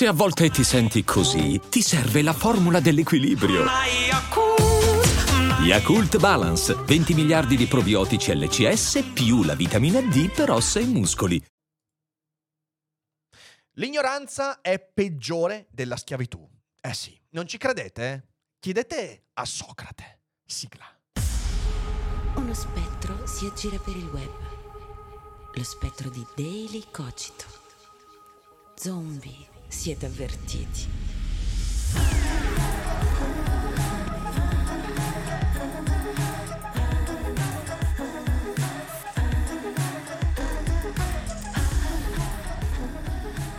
Se a volte ti senti così, ti serve la formula dell'equilibrio. Yakult Balance, 20 miliardi di probiotici LCS più la vitamina D per ossa e muscoli. L'ignoranza è peggiore della schiavitù. Eh sì, non ci credete? Chiedete a Socrate. Sigla. Uno spettro si aggira per il web. Lo spettro di Daily Cogito. Zombie, siete avvertiti.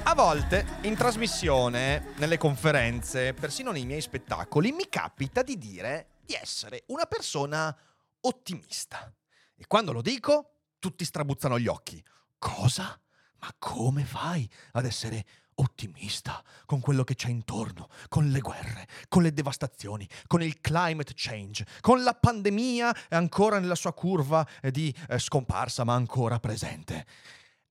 A volte in trasmissione, nelle conferenze, persino nei miei spettacoli, mi capita di dire di essere una persona ottimista. E quando lo dico, tutti strabuzzano gli occhi. Cosa? Ma come fai ad essere ottimista con quello che c'è intorno, con le guerre, con le devastazioni, con il climate change, con la pandemia ancora nella sua curva di eh, scomparsa ma ancora presente?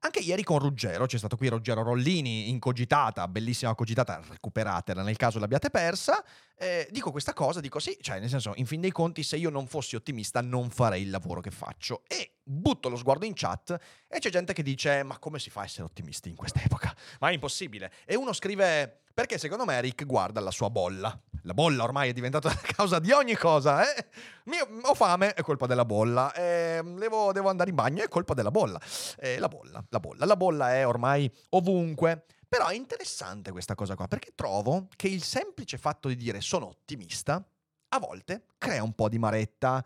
Anche ieri con Ruggero, c'è stato qui Ruggero Rollini, in cogitata, bellissima cogitata, recuperatela nel caso l'abbiate persa. Eh, dico questa cosa, dico sì, cioè nel senso, in fin dei conti, se io non fossi ottimista non farei il lavoro che faccio. E butto lo sguardo in chat e c'è gente che dice, ma come si fa a essere ottimisti in quest'epoca? Ma è impossibile. E uno scrive, perché secondo me Rick guarda la sua bolla. La bolla ormai è diventata la causa di ogni cosa. Eh? Mio, ho fame, è colpa della bolla. Eh, devo, devo, andare in bagno, è colpa della bolla. Eh, la bolla, la bolla. La bolla è ormai ovunque. Però è interessante questa cosa qua, perché trovo che il semplice fatto di dire sono ottimista, a volte crea un po' di maretta.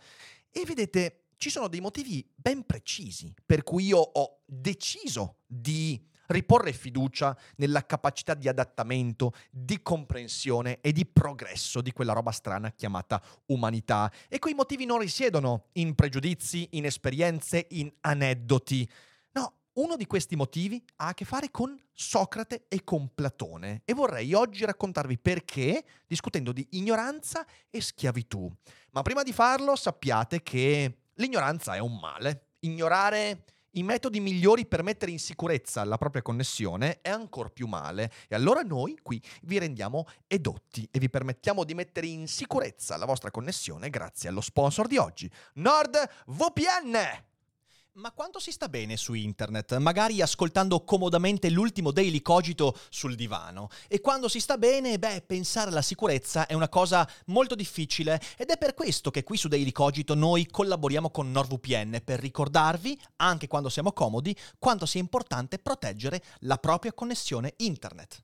E vedete, ci sono dei motivi ben precisi per cui io ho deciso di riporre fiducia nella capacità di adattamento, di comprensione e di progresso di quella roba strana chiamata umanità. E quei motivi non risiedono in pregiudizi, in esperienze, in aneddoti. No, uno di questi motivi ha a che fare con Socrate e con Platone e vorrei oggi raccontarvi perché discutendo di ignoranza e schiavitù. Ma prima di farlo sappiate che l'ignoranza è un male. Ignorare i metodi migliori per mettere in sicurezza la propria connessione è ancora più male. E allora noi qui vi rendiamo edotti e vi permettiamo di mettere in sicurezza la vostra connessione grazie allo sponsor di oggi, NordVPN. Ma quanto si sta bene su internet? Magari ascoltando comodamente l'ultimo Daily Cogito sul divano. E quando si sta bene, beh, pensare alla sicurezza è una cosa molto difficile ed è per questo che qui su Daily Cogito noi collaboriamo con NordVPN per ricordarvi, anche quando siamo comodi, quanto sia importante proteggere la propria connessione internet.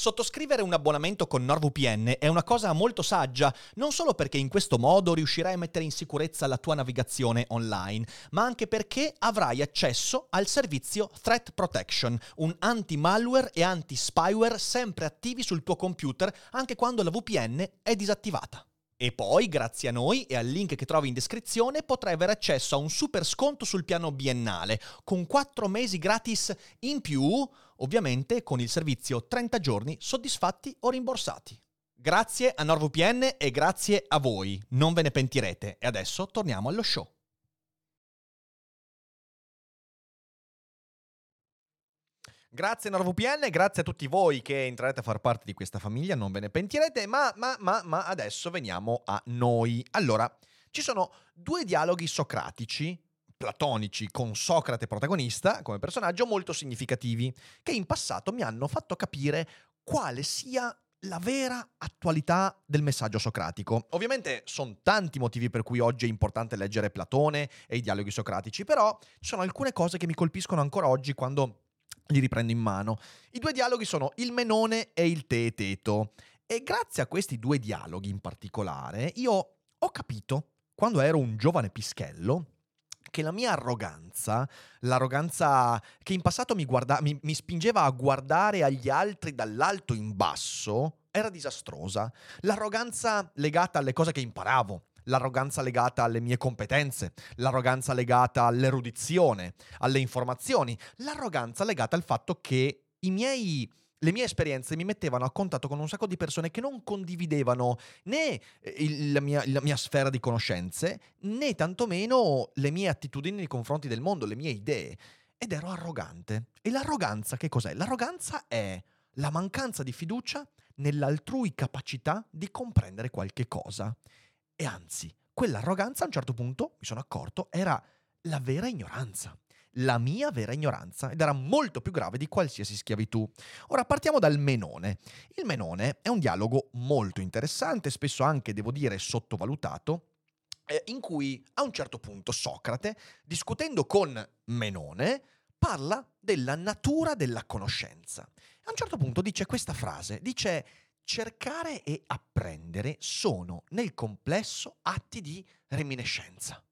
Sottoscrivere un abbonamento con NordVPN è una cosa molto saggia, non solo perché in questo modo riuscirai a mettere in sicurezza la tua navigazione online, ma anche perché avrai accesso al servizio Threat Protection, un anti-malware e anti-spyware sempre attivi sul tuo computer anche quando la VPN è disattivata. E poi, grazie a noi e al link che trovi in descrizione, potrai avere accesso a un super sconto sul piano biennale, con 4 mesi gratis in più, ovviamente con il servizio 30 giorni soddisfatti o rimborsati. Grazie a NordVPN e grazie a voi, non ve ne pentirete. E adesso torniamo allo show. Grazie NordVPN, grazie a tutti voi che entrerete a far parte di questa famiglia, non ve ne pentirete, ma, ma, ma, ma adesso veniamo a noi. Allora, ci sono due dialoghi socratici, platonici, con Socrate protagonista come personaggio molto significativi, che in passato mi hanno fatto capire quale sia la vera attualità del messaggio socratico. Ovviamente sono tanti motivi per cui oggi è importante leggere Platone e i dialoghi socratici, però ci sono alcune cose che mi colpiscono ancora oggi quando li riprendo in mano. I due dialoghi sono il Menone e il Teeteto. E grazie a questi due dialoghi in particolare, io ho capito, quando ero un giovane pischello, che la mia arroganza, l'arroganza che in passato mi, guarda- mi, mi spingeva a guardare agli altri dall'alto in basso, era disastrosa. L'arroganza legata alle cose che imparavo, l'arroganza legata alle mie competenze, l'arroganza legata all'erudizione, alle informazioni, l'arroganza legata al fatto che i miei le mie esperienze mi mettevano a contatto con un sacco di persone che non condividevano né eh, il- la, mia, la mia sfera di conoscenze, né tantomeno le mie attitudini nei confronti del mondo, le mie idee. Ed ero arrogante. E l'arroganza che cos'è? L'arroganza è la mancanza di fiducia nell'altrui capacità di comprendere qualche cosa. E anzi, quell'arroganza a un certo punto, mi sono accorto, era la vera ignoranza. La mia vera ignoranza ed era molto più grave di qualsiasi schiavitù. Ora partiamo dal Menone. Il Menone è un dialogo molto interessante, spesso anche, devo dire, sottovalutato, eh, in cui a un certo punto Socrate, discutendo con Menone, parla della natura della conoscenza. A un certo punto dice questa frase, dice cercare e apprendere sono nel complesso atti di reminiscenza.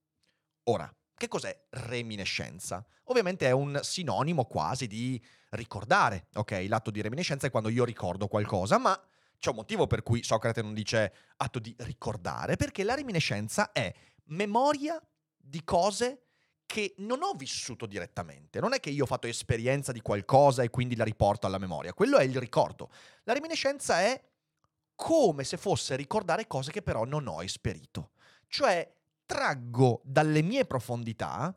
Ora, che cos'è reminiscenza? Ovviamente è un sinonimo quasi di ricordare, ok? L'atto di reminiscenza è quando io ricordo qualcosa, ma c'è un motivo per cui Socrate non dice atto di ricordare, perché la reminiscenza è memoria di cose che non ho vissuto direttamente. Non è che io ho fatto esperienza di qualcosa e quindi la riporto alla memoria. Quello è il ricordo. La reminiscenza è come se fosse ricordare cose che però non ho esperito. Cioè traggo dalle mie profondità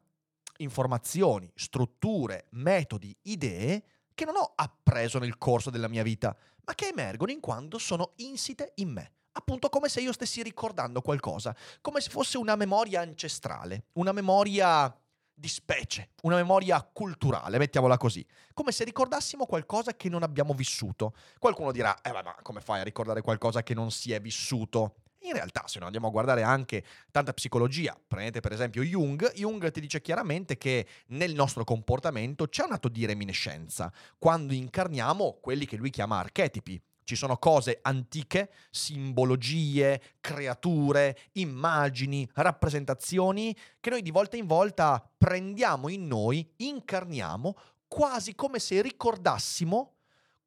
informazioni, strutture, metodi, idee che non ho appreso nel corso della mia vita, ma che emergono in quanto sono insite in me. Appunto come se io stessi ricordando qualcosa, come se fosse una memoria ancestrale, una memoria di specie, una memoria culturale, mettiamola così, come se ricordassimo qualcosa che non abbiamo vissuto. Qualcuno dirà, eh ma come fai a ricordare qualcosa che non si è vissuto? In realtà, se noi andiamo a guardare anche tanta psicologia, prendete per esempio Jung, Jung ti dice chiaramente che nel nostro comportamento c'è un atto di reminiscenza, quando incarniamo quelli che lui chiama archetipi. Ci sono cose antiche, simbologie, creature, immagini, rappresentazioni che noi di volta in volta prendiamo in noi, incarniamo, quasi come se ricordassimo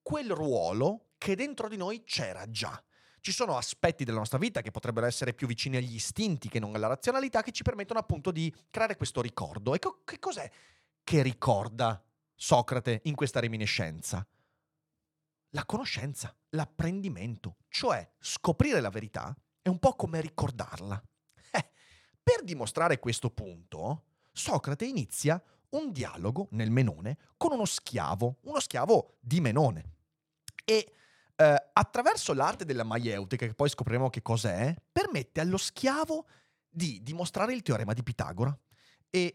quel ruolo che dentro di noi c'era già. Ci sono aspetti della nostra vita che potrebbero essere più vicini agli istinti che non alla razionalità che ci permettono appunto di creare questo ricordo. E co- che cos'è che ricorda Socrate in questa reminiscenza? La conoscenza, l'apprendimento, cioè scoprire la verità è un po' come ricordarla. Eh, per dimostrare questo punto, Socrate inizia un dialogo nel Menone con uno schiavo, uno schiavo di Menone. E eh, attraverso l'arte della maieutica, che poi scopriremo che cos'è, permette allo schiavo di dimostrare il teorema di Pitagora. E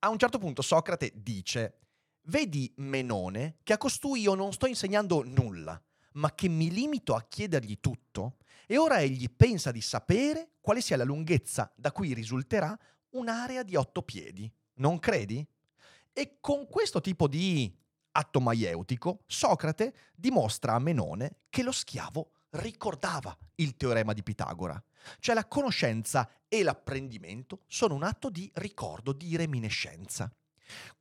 a un certo punto Socrate dice, vedi Menone, che a costui io non sto insegnando nulla, ma che mi limito a chiedergli tutto, e ora egli pensa di sapere quale sia la lunghezza da cui risulterà un'area di otto piedi. Non credi? E con questo tipo di atto maieutico, Socrate dimostra a Menone che lo schiavo ricordava il teorema di Pitagora. Cioè la conoscenza e l'apprendimento sono un atto di ricordo, di reminiscenza.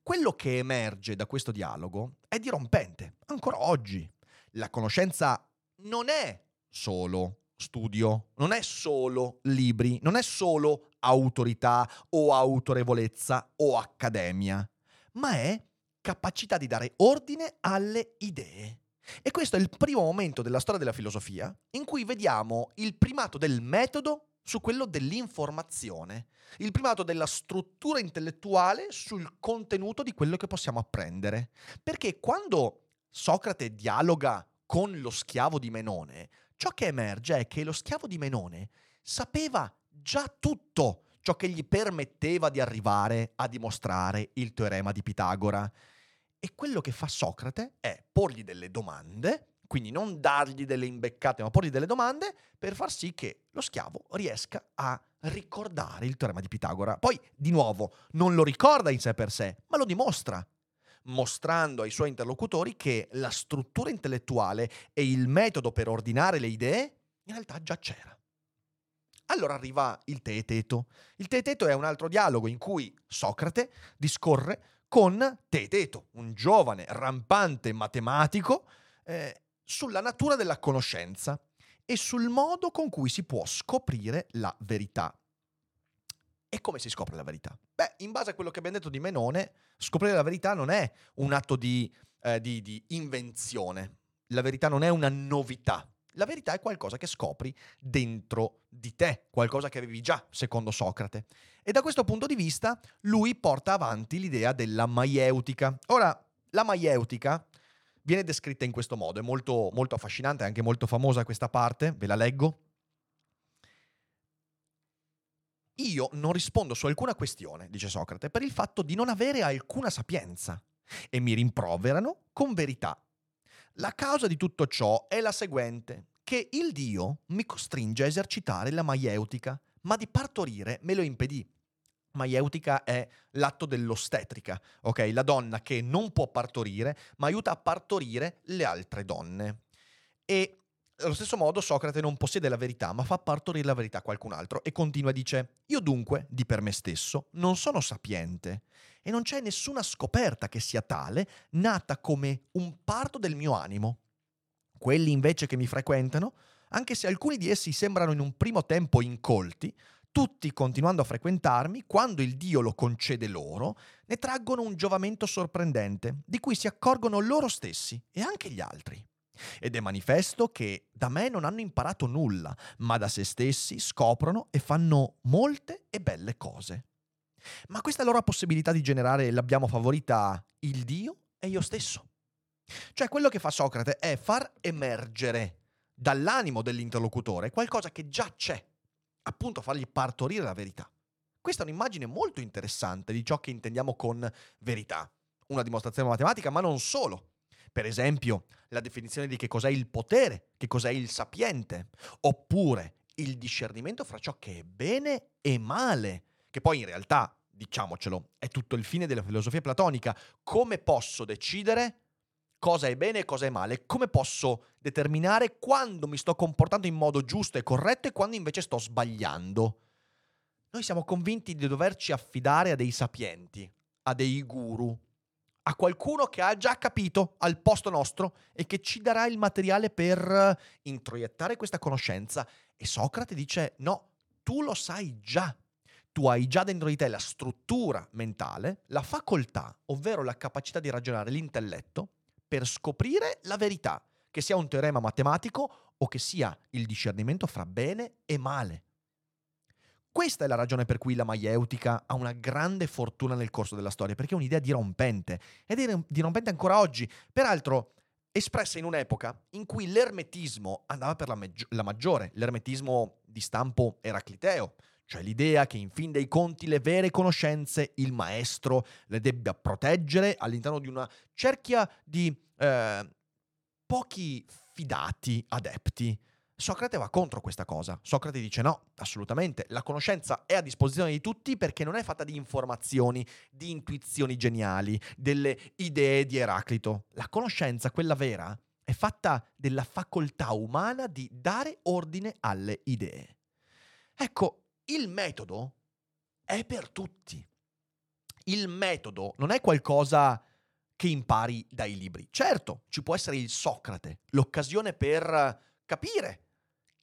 Quello che emerge da questo dialogo è dirompente, ancora oggi. La conoscenza non è solo studio, non è solo libri, non è solo autorità o autorevolezza o accademia, ma è capacità di dare ordine alle idee. E questo è il primo momento della storia della filosofia in cui vediamo il primato del metodo su quello dell'informazione, il primato della struttura intellettuale sul contenuto di quello che possiamo apprendere. Perché quando Socrate dialoga con lo schiavo di Menone, ciò che emerge è che lo schiavo di Menone sapeva già tutto ciò che gli permetteva di arrivare a dimostrare il teorema di Pitagora. E quello che fa Socrate è porgli delle domande, quindi non dargli delle imbeccate, ma porgli delle domande per far sì che lo schiavo riesca a ricordare il teorema di Pitagora. Poi, di nuovo, non lo ricorda in sé per sé, ma lo dimostra, mostrando ai suoi interlocutori che la struttura intellettuale e il metodo per ordinare le idee in realtà già c'era. Allora arriva il Teeteto. Il Teeteto è un altro dialogo in cui Socrate discorre con Teeteto, un giovane rampante matematico, eh, sulla natura della conoscenza. e sul modo con cui si può scoprire la verità. E come si scopre la verità? Beh, in base a quello che abbiamo detto di Menone, scoprire la verità non è un atto di, eh, di, di invenzione, la verità non è una novità, la verità è qualcosa che scopri dentro di te, qualcosa che avevi già, secondo Socrate. E da questo punto di vista lui porta avanti l'idea della maieutica. Ora, la maieutica viene descritta in questo modo, è molto, molto affascinante, è anche molto famosa questa parte, ve la leggo. Io non rispondo su alcuna questione, dice Socrate, per il fatto di non avere alcuna sapienza e mi rimproverano con verità. La causa di tutto ciò è la seguente, che il Dio mi costringe a esercitare la maieutica, ma di partorire me lo impedì. Maieutica è l'atto dell'ostetrica, ok? La donna che non può partorire, ma aiuta a partorire le altre donne. E allo stesso modo Socrate non possiede la verità, ma fa partorire la verità a qualcun altro e continua dice, io dunque, di per me stesso, non sono sapiente e non c'è nessuna scoperta che sia tale, nata come un parto del mio animo. Quelli invece che mi frequentano, anche se alcuni di essi sembrano in un primo tempo incolti, tutti continuando a frequentarmi, quando il Dio lo concede loro, ne traggono un giovamento sorprendente, di cui si accorgono loro stessi e anche gli altri. Ed è manifesto che da me non hanno imparato nulla, ma da se stessi scoprono e fanno molte e belle cose. Ma questa loro possibilità di generare l'abbiamo favorita il Dio e io stesso. Cioè quello che fa Socrate è far emergere dall'animo dell'interlocutore qualcosa che già c'è, appunto fargli partorire la verità. Questa è un'immagine molto interessante di ciò che intendiamo con verità. Una dimostrazione matematica, ma non solo. Per esempio, la definizione di che cos'è il potere, che cos'è il sapiente, oppure il discernimento fra ciò che è bene e male, che poi in realtà, diciamocelo, è tutto il fine della filosofia platonica. Come posso decidere cosa è bene e cosa è male? Come posso determinare quando mi sto comportando in modo giusto e corretto e quando invece sto sbagliando? Noi siamo convinti di doverci affidare a dei sapienti, a dei guru, a qualcuno che ha già capito al posto nostro e che ci darà il materiale per introiettare questa conoscenza. E Socrate dice: no, tu lo sai già. Tu hai già dentro di te la struttura mentale, la facoltà, ovvero la capacità di ragionare, l'intelletto, per scoprire la verità, che sia un teorema matematico o che sia il discernimento fra bene e male. Questa è la ragione per cui la maieutica ha una grande fortuna nel corso della storia, perché è un'idea dirompente, ed è dirompente ancora oggi, peraltro espressa in un'epoca in cui l'ermetismo andava per la, meggi- la maggiore, l'ermetismo di stampo eracliteo, cioè l'idea che in fin dei conti le vere conoscenze il maestro le debba proteggere all'interno di una cerchia di eh, pochi fidati adepti Socrate va contro questa cosa. Socrate dice no, assolutamente, la conoscenza è a disposizione di tutti perché non è fatta di informazioni, di intuizioni geniali, delle idee di Eraclito. La conoscenza, quella vera, è fatta della facoltà umana di dare ordine alle idee. Ecco, il metodo è per tutti. Il metodo non è qualcosa che impari dai libri. Certo, ci può essere il Socrate, l'occasione per capire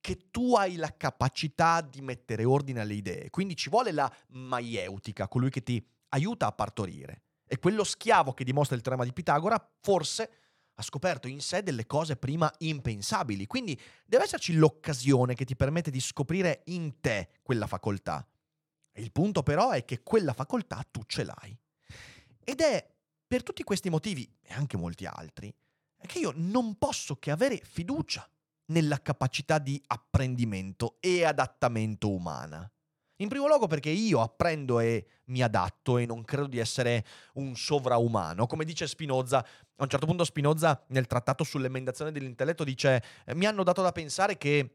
che tu hai la capacità di mettere ordine alle idee. Quindi ci vuole la maieutica, colui che ti aiuta a partorire. E quello schiavo che dimostra il teorema di Pitagora forse ha scoperto in sé delle cose prima impensabili. Quindi deve esserci l'occasione che ti permette di scoprire in te quella facoltà. il punto però è che quella facoltà tu ce l'hai. Ed è per tutti questi motivi, e anche molti altri, che io non posso che avere fiducia nella capacità di apprendimento e adattamento umana. In primo luogo perché io apprendo e mi adatto e non credo di essere un sovraumano. Come dice Spinoza, a un certo punto Spinoza nel trattato sull'emendazione dell'intelletto dice mi hanno dato da pensare che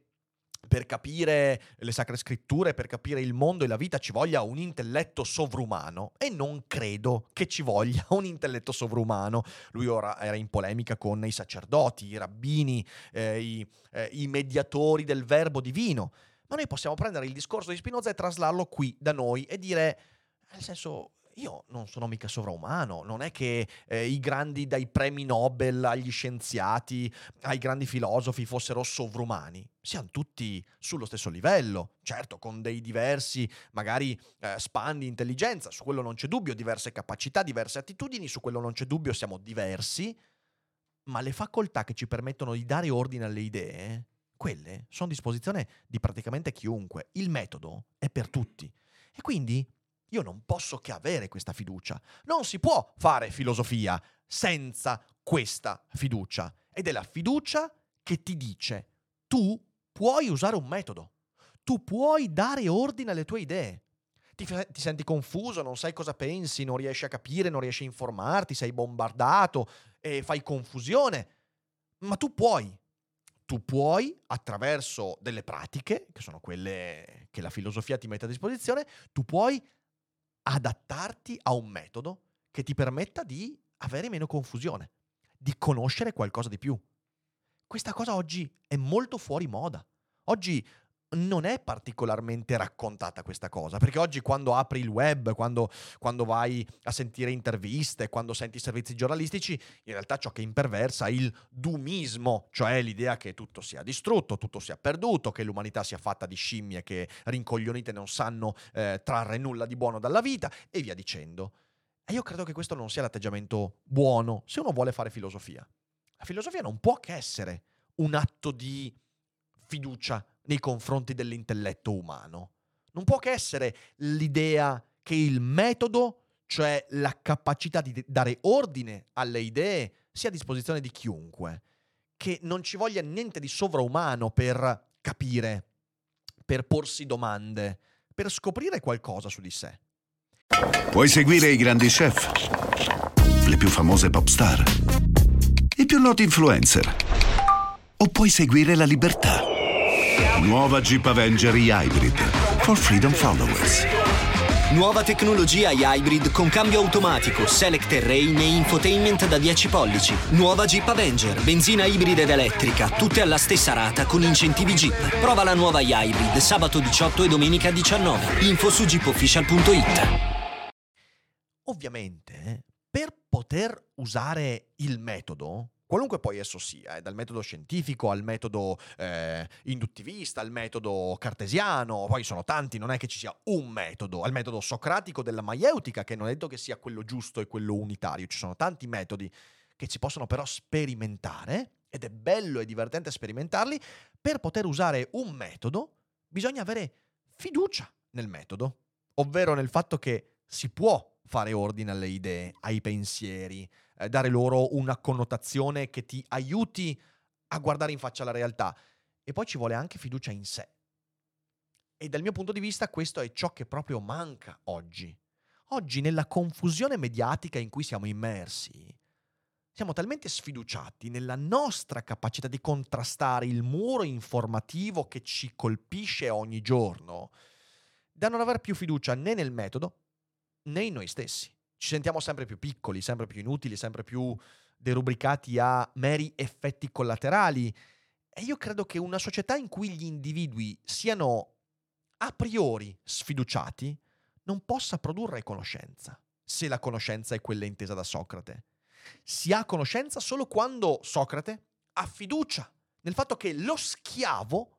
per capire le sacre scritture, per capire il mondo e la vita ci voglia un intelletto sovrumano e non credo che ci voglia un intelletto sovrumano. Lui ora era in polemica con i sacerdoti, i rabbini, eh, i, eh, i mediatori del verbo divino. Ma noi possiamo prendere il discorso di Spinoza e traslarlo qui da noi e dire, nel senso, io non sono mica sovraumano, non è che eh, i grandi dai premi Nobel agli scienziati, ai grandi filosofi fossero sovrumani, siamo tutti sullo stesso livello, certo con dei diversi magari eh, span di intelligenza, su quello non c'è dubbio, diverse capacità, diverse attitudini, su quello non c'è dubbio, siamo diversi, ma le facoltà che ci permettono di dare ordine alle idee, quelle sono a disposizione di praticamente chiunque, il metodo è per tutti. E quindi io non posso che avere questa fiducia. Non si può fare filosofia senza questa fiducia. Ed è la fiducia che ti dice, tu puoi usare un metodo, tu puoi dare ordine alle tue idee. Ti, ti, senti confuso, non sai cosa pensi, non riesci a capire, non riesci a informarti, sei bombardato e fai confusione. Ma tu puoi. Tu puoi, attraverso delle pratiche, che sono quelle che la filosofia ti mette a disposizione, tu puoi adattarti a un metodo che ti permetta di avere meno confusione, di conoscere qualcosa di più. Questa cosa oggi è molto fuori moda. Oggi non è particolarmente raccontata questa cosa, perché oggi quando apri il web, quando, quando, vai a sentire interviste, quando senti servizi giornalistici, in realtà ciò che imperversa è il dumismo, cioè l'idea che tutto sia distrutto, tutto sia perduto, che l'umanità sia fatta di scimmie che rincoglionite non sanno eh, trarre nulla di buono dalla vita e via dicendo. E io credo che questo non sia l'atteggiamento buono se uno vuole fare filosofia. La filosofia non può che essere un atto di fiducia nei confronti dell'intelletto umano. Non può che essere l'idea che il metodo, cioè la capacità di dare ordine alle idee, sia a disposizione di chiunque, che non ci voglia niente di sovraumano per capire, per porsi domande, per scoprire qualcosa su di sé. Puoi seguire i grandi chef, le più famose pop star, i più noti influencer, o puoi seguire la libertà Nuova Jeep Avenger Hybrid. For freedom followers. Nuova tecnologia Hybrid con cambio automatico, select terrain e infotainment da 10 pollici. Nuova Jeep Avenger, benzina ibrida ed elettrica, tutte alla stessa rata con incentivi Jeep. Prova la nuova Hybrid sabato 18 e domenica 19. Info su jeepofficial.it. Ovviamente, per poter usare il metodo, qualunque poi esso sia, eh, dal metodo scientifico al metodo eh, induttivista, al metodo cartesiano, poi sono tanti, non è che ci sia un metodo, al metodo socratico della maieutica, che non è detto che sia quello giusto e quello unitario, ci sono tanti metodi che si possono però sperimentare, ed è bello e divertente sperimentarli, per poter usare un metodo bisogna avere fiducia nel metodo, ovvero nel fatto che si può fare ordine alle idee, ai pensieri, eh, dare loro una connotazione che ti aiuti a guardare in faccia la realtà. E poi ci vuole anche fiducia in sé. E dal mio punto di vista questo è ciò che proprio manca oggi. Oggi nella confusione mediatica in cui siamo immersi, siamo talmente sfiduciati nella nostra capacità di contrastare il muro informativo che ci colpisce ogni giorno, da non aver più fiducia né nel metodo né in noi stessi ci sentiamo sempre più piccoli, sempre più inutili, sempre più derubricati a meri effetti collaterali. E io credo che una società in cui gli individui siano a priori sfiduciati non possa produrre conoscenza, se la conoscenza è quella intesa da Socrate. Si ha conoscenza solo quando Socrate ha fiducia nel fatto che lo schiavo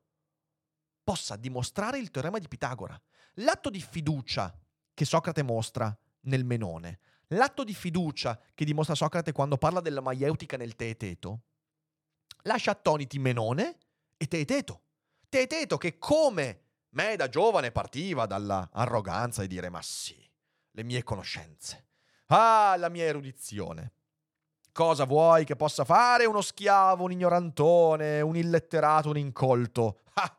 possa dimostrare il teorema di Pitagora. L'atto di fiducia che Socrate mostra nel menone. L'atto di fiducia che dimostra Socrate quando parla della maieutica nel Teeteto lascia attoniti Menone e Teeteto. Teeteto che come me da giovane partiva dalla arroganza e dire ma sì, le mie conoscenze, ah, la mia erudizione. Cosa vuoi che possa fare uno schiavo, un ignorantone, un illetterato, un incolto? Ah!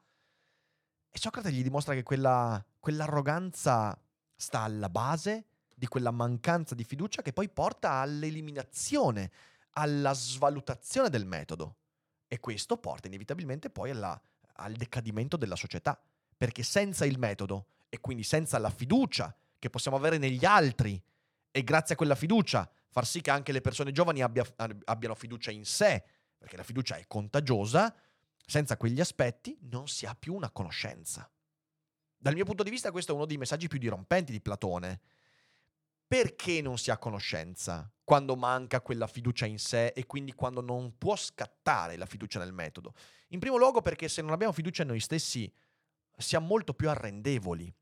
E Socrate gli dimostra che quella, quell'arroganza sta alla base di quella mancanza di fiducia che poi porta all'eliminazione, alla svalutazione del metodo. E questo porta inevitabilmente poi alla, al decadimento della società, perché senza il metodo e quindi senza la fiducia che possiamo avere negli altri e grazie a quella fiducia far sì che anche le persone giovani abbia, abbiano fiducia in sé, perché la fiducia è contagiosa, senza quegli aspetti non si ha più una conoscenza. Dal mio punto di vista questo è uno dei messaggi più dirompenti di Platone, perché non si ha conoscenza quando manca quella fiducia in sé e quindi quando non può scattare la fiducia nel metodo? In primo luogo perché se non abbiamo fiducia in noi stessi siamo molto più arrendevoli.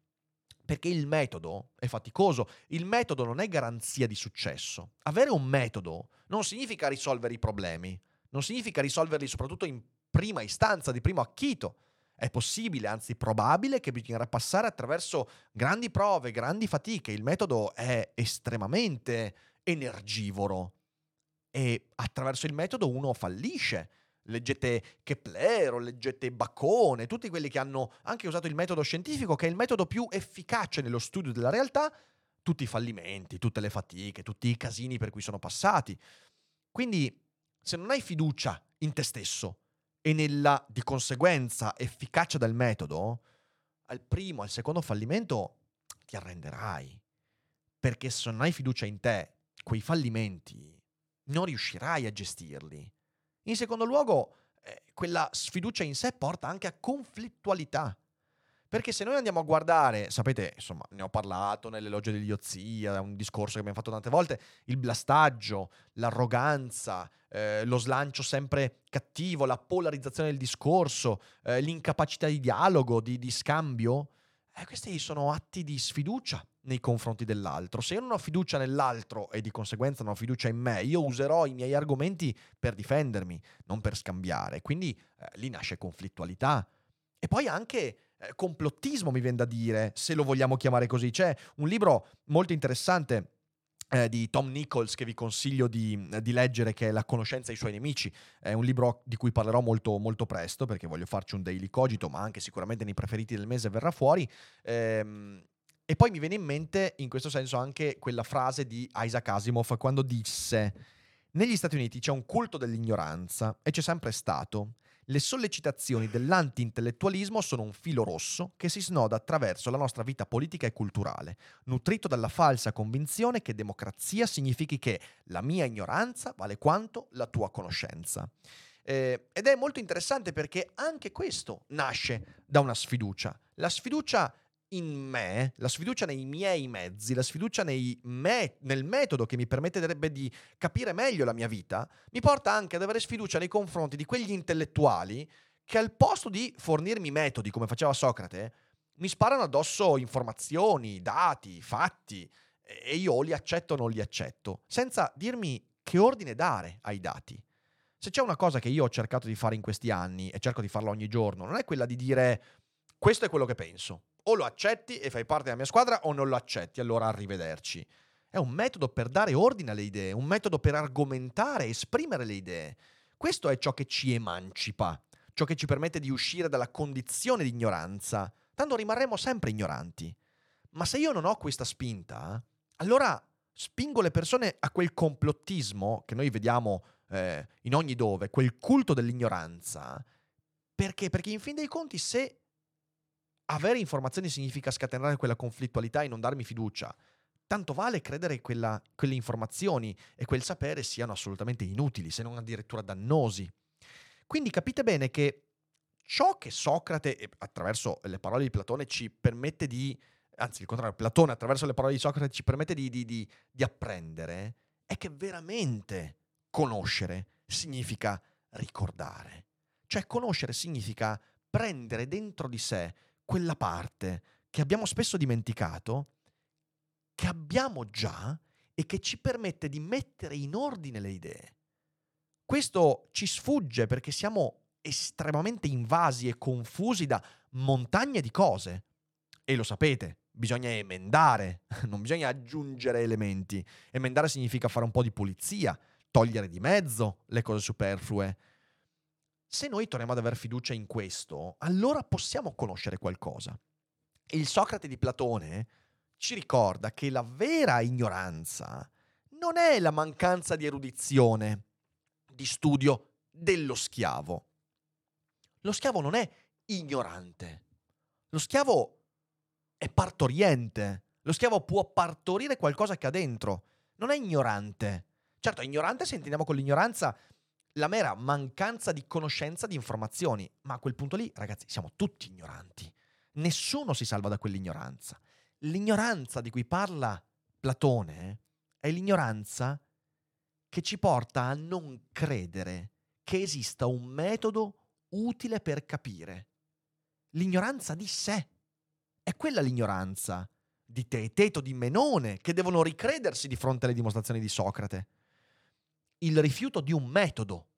Perché il metodo è faticoso, il metodo non è garanzia di successo. Avere un metodo non significa risolvere i problemi, non significa risolverli soprattutto in prima istanza, di primo acchito. È possibile, anzi probabile, che bisognerà passare attraverso grandi prove, grandi fatiche. Il metodo è estremamente energivoro e attraverso il metodo uno fallisce leggete Kepler o leggete Bacone, tutti quelli che hanno anche usato il metodo scientifico, che è il metodo più efficace nello studio della realtà, tutti i fallimenti, tutte le fatiche, tutti i casini per cui sono passati. Quindi, se non hai fiducia in te stesso e nella, di conseguenza, efficacia del metodo, al primo, al secondo fallimento ti arrenderai. Perché se non hai fiducia in te, quei fallimenti non riuscirai a gestirli in secondo luogo, eh, quella sfiducia in sé porta anche a conflittualità. Perché se noi andiamo a guardare, sapete, insomma, ne ho parlato nell'elogio degli Ozia, è un discorso che abbiamo fatto tante volte, il blastaggio, l'arroganza, eh, lo slancio sempre cattivo, la polarizzazione del discorso, eh, l'incapacità di dialogo, di, di scambio, eh, questi sono atti di sfiducia nei confronti dell'altro. Se io non ho fiducia nell'altro e di conseguenza non ho fiducia in me, io userò i miei argomenti per difendermi, non per scambiare. Quindi eh, lì nasce conflittualità. E poi anche eh, complottismo, mi viene da dire, se lo vogliamo chiamare così. C'è un libro molto interessante eh, di Tom Nichols che vi consiglio di, di, leggere che è La conoscenza ai suoi nemici, è un libro di cui parlerò molto, molto presto perché voglio farci un daily cogito ma anche sicuramente nei preferiti del mese verrà fuori ehm, e poi mi viene in mente in questo senso anche quella frase di Isaac Asimov quando disse negli Stati Uniti c'è un culto dell'ignoranza e c'è sempre stato le sollecitazioni dell'anti-intellettualismo sono un filo rosso che si snoda attraverso la nostra vita politica e culturale, nutrito dalla falsa convinzione che democrazia significhi che la mia ignoranza vale quanto la tua conoscenza. Eh, ed è molto interessante perché anche questo nasce da una sfiducia. La sfiducia in me, la sfiducia nei miei mezzi, la sfiducia me- nel metodo che mi permetterebbe di capire meglio la mia vita, mi porta anche ad avere sfiducia nei confronti di quegli intellettuali che al posto di fornirmi metodi, come faceva Socrate, mi sparano addosso informazioni, dati, fatti, e io li accetto o non li accetto, senza dirmi che ordine dare ai dati. Se c'è una cosa che io ho cercato di fare in questi anni, e cerco di farlo ogni giorno, non è quella di dire questo è quello che penso, o lo accetti e fai parte della mia squadra o non lo accetti, allora arrivederci. È un metodo per dare ordine alle idee, un metodo per argomentare, esprimere le idee. Questo è ciò che ci emancipa, ciò che ci permette di uscire dalla condizione di ignoranza. Tanto rimarremo sempre ignoranti. Ma se io non ho questa spinta, allora spingo le persone a quel complottismo che noi vediamo eh, in ogni dove, quel culto dell'ignoranza. Perché? Perché in fin dei conti, se avere informazioni significa scatenare quella conflittualità e non darmi fiducia. Tanto vale credere che quelle informazioni e quel sapere siano assolutamente inutili, se non addirittura dannosi. Quindi capite bene che ciò che Socrate, attraverso le parole di Platone, ci permette di, anzi il contrario, Platone attraverso le parole di Socrate ci permette di, di, di, di apprendere, è che veramente conoscere significa ricordare. Cioè conoscere significa prendere dentro di sé quella parte che abbiamo spesso dimenticato, che abbiamo già e che ci permette di mettere in ordine le idee. Questo ci sfugge perché siamo estremamente invasi e confusi da montagne di cose. E lo sapete, bisogna emendare, non bisogna aggiungere elementi. Emendare significa fare un po' di pulizia, togliere di mezzo le cose superflue se noi torniamo ad avere fiducia in questo, allora possiamo conoscere qualcosa. Il Socrate di Platone ci ricorda che la vera ignoranza non è la mancanza di erudizione, di studio dello schiavo. Lo schiavo non è ignorante. Lo schiavo è partoriente. Lo schiavo può partorire qualcosa che ha dentro. Non è ignorante. Certo, ignorante se intendiamo con l'ignoranza la mera mancanza di conoscenza di informazioni. Ma a quel punto lì, ragazzi, siamo tutti ignoranti. Nessuno si salva da quell'ignoranza. L'ignoranza di cui parla Platone è l'ignoranza che ci porta a non credere che esista un metodo utile per capire. L'ignoranza di sé. È quella l'ignoranza di Teeteto, di Menone, che devono ricredersi di fronte alle dimostrazioni di Socrate. Il rifiuto di un metodo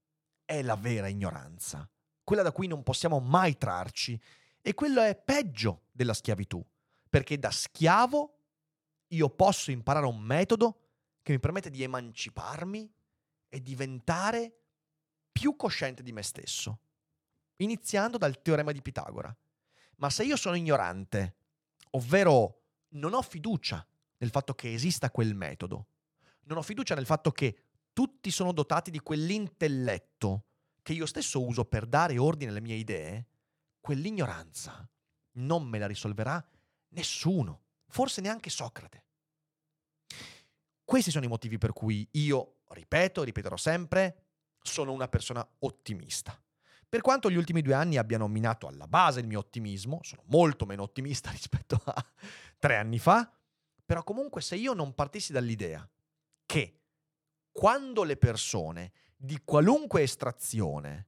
è la vera ignoranza, quella da cui non possiamo mai trarci, e quello è peggio della schiavitù, perché da schiavo io posso imparare un metodo che mi permette di emanciparmi e diventare più cosciente di me stesso, iniziando dal teorema di Pitagora. Ma se io sono ignorante, ovvero non ho fiducia nel fatto che esista quel metodo, non ho fiducia nel fatto che tutti sono dotati di quell'intelletto che io stesso uso per dare ordine alle mie idee, quell'ignoranza non me la risolverà nessuno, forse neanche Socrate. Questi sono i motivi per cui io, ripeto, ripeterò sempre, sono una persona ottimista. Per quanto gli ultimi due anni abbiano minato alla base il mio ottimismo, sono molto meno ottimista rispetto a tre anni fa, però comunque se io non partissi dall'idea che quando le persone di qualunque estrazione,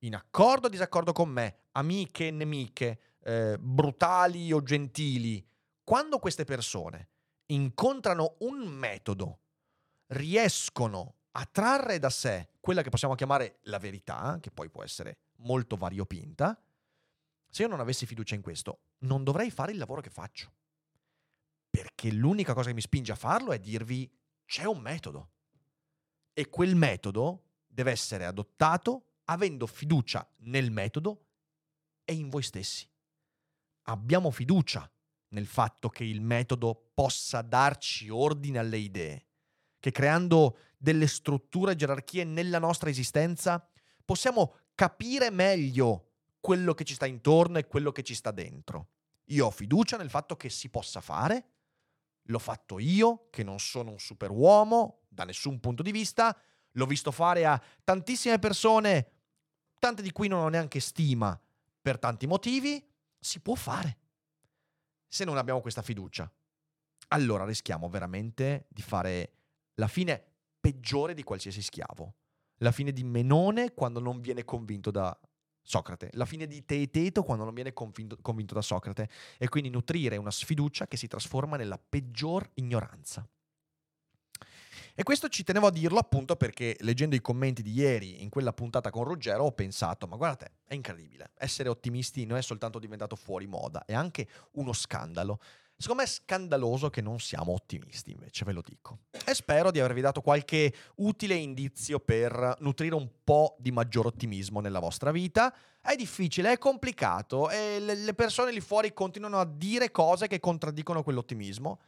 in accordo o disaccordo con me, amiche e nemiche, eh, brutali o gentili, quando queste persone incontrano un metodo, riescono a trarre da sé quella che possiamo chiamare la verità, che poi può essere molto variopinta, se io non avessi fiducia in questo, non dovrei fare il lavoro che faccio. Perché l'unica cosa che mi spinge a farlo è dirvi c'è un metodo. E quel metodo deve essere adottato avendo fiducia nel metodo e in voi stessi. Abbiamo fiducia nel fatto che il metodo possa darci ordine alle idee, che creando delle strutture e gerarchie nella nostra esistenza possiamo capire meglio quello che ci sta intorno e quello che ci sta dentro. Io ho fiducia nel fatto che si possa fare, l'ho fatto io, che non sono un superuomo da nessun punto di vista, l'ho visto fare a tantissime persone, tante di cui non ho neanche stima per tanti motivi, si può fare se non abbiamo questa fiducia, allora rischiamo veramente di fare la fine peggiore di qualsiasi schiavo. La fine di Menone quando non viene convinto da Socrate, la fine di Teeteto quando non viene convinto, convinto da Socrate e quindi nutrire una sfiducia che si trasforma nella peggior ignoranza. E questo ci tenevo a dirlo appunto perché leggendo i commenti di ieri in quella puntata con Ruggero ho pensato, ma guardate, è incredibile, essere ottimisti non è soltanto diventato fuori moda, è anche uno scandalo. Secondo me è scandaloso che non siamo ottimisti, invece ve lo dico. E spero di avervi dato qualche utile indizio per nutrire un po' di maggior ottimismo nella vostra vita. È difficile, è complicato e le persone lì fuori continuano a dire cose che contraddicono quell'ottimismo.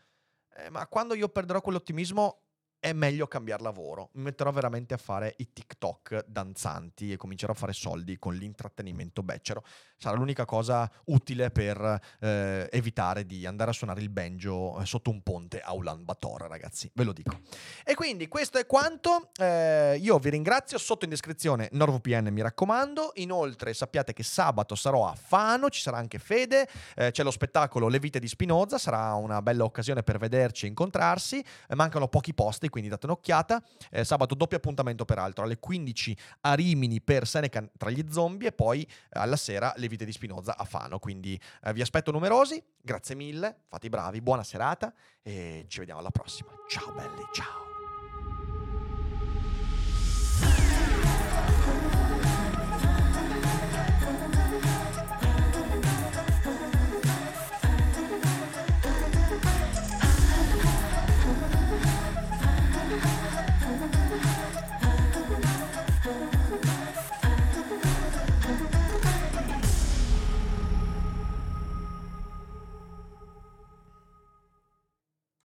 Eh, ma quando io perderò quell'ottimismo è meglio cambiare lavoro. Mi metterò veramente a fare i TikTok danzanti e comincerò a fare soldi con l'intrattenimento becero. Sarà l'unica cosa utile per eh, evitare di andare a suonare il banjo eh, sotto un ponte a Ulan Bator, ragazzi, ve lo dico. E quindi questo è quanto. Eh, io vi ringrazio. Sotto in descrizione NordVPN, mi raccomando. Inoltre sappiate che sabato sarò a Fano, ci sarà anche Fede, eh, c'è lo spettacolo Le vite di Spinoza, sarà una bella occasione per vederci e incontrarsi. Eh, mancano pochi posti Monday, quindi date un'occhiata. Eh, sabato doppio appuntamento peraltro alle 15 a Rimini per Seneca tra gli zombie e poi eh, alla sera le vite di Spinoza a Fano. Quindi eh, vi aspetto numerosi, grazie mille, fate i bravi, buona serata e ci vediamo alla prossima. Ciao belli, ciao.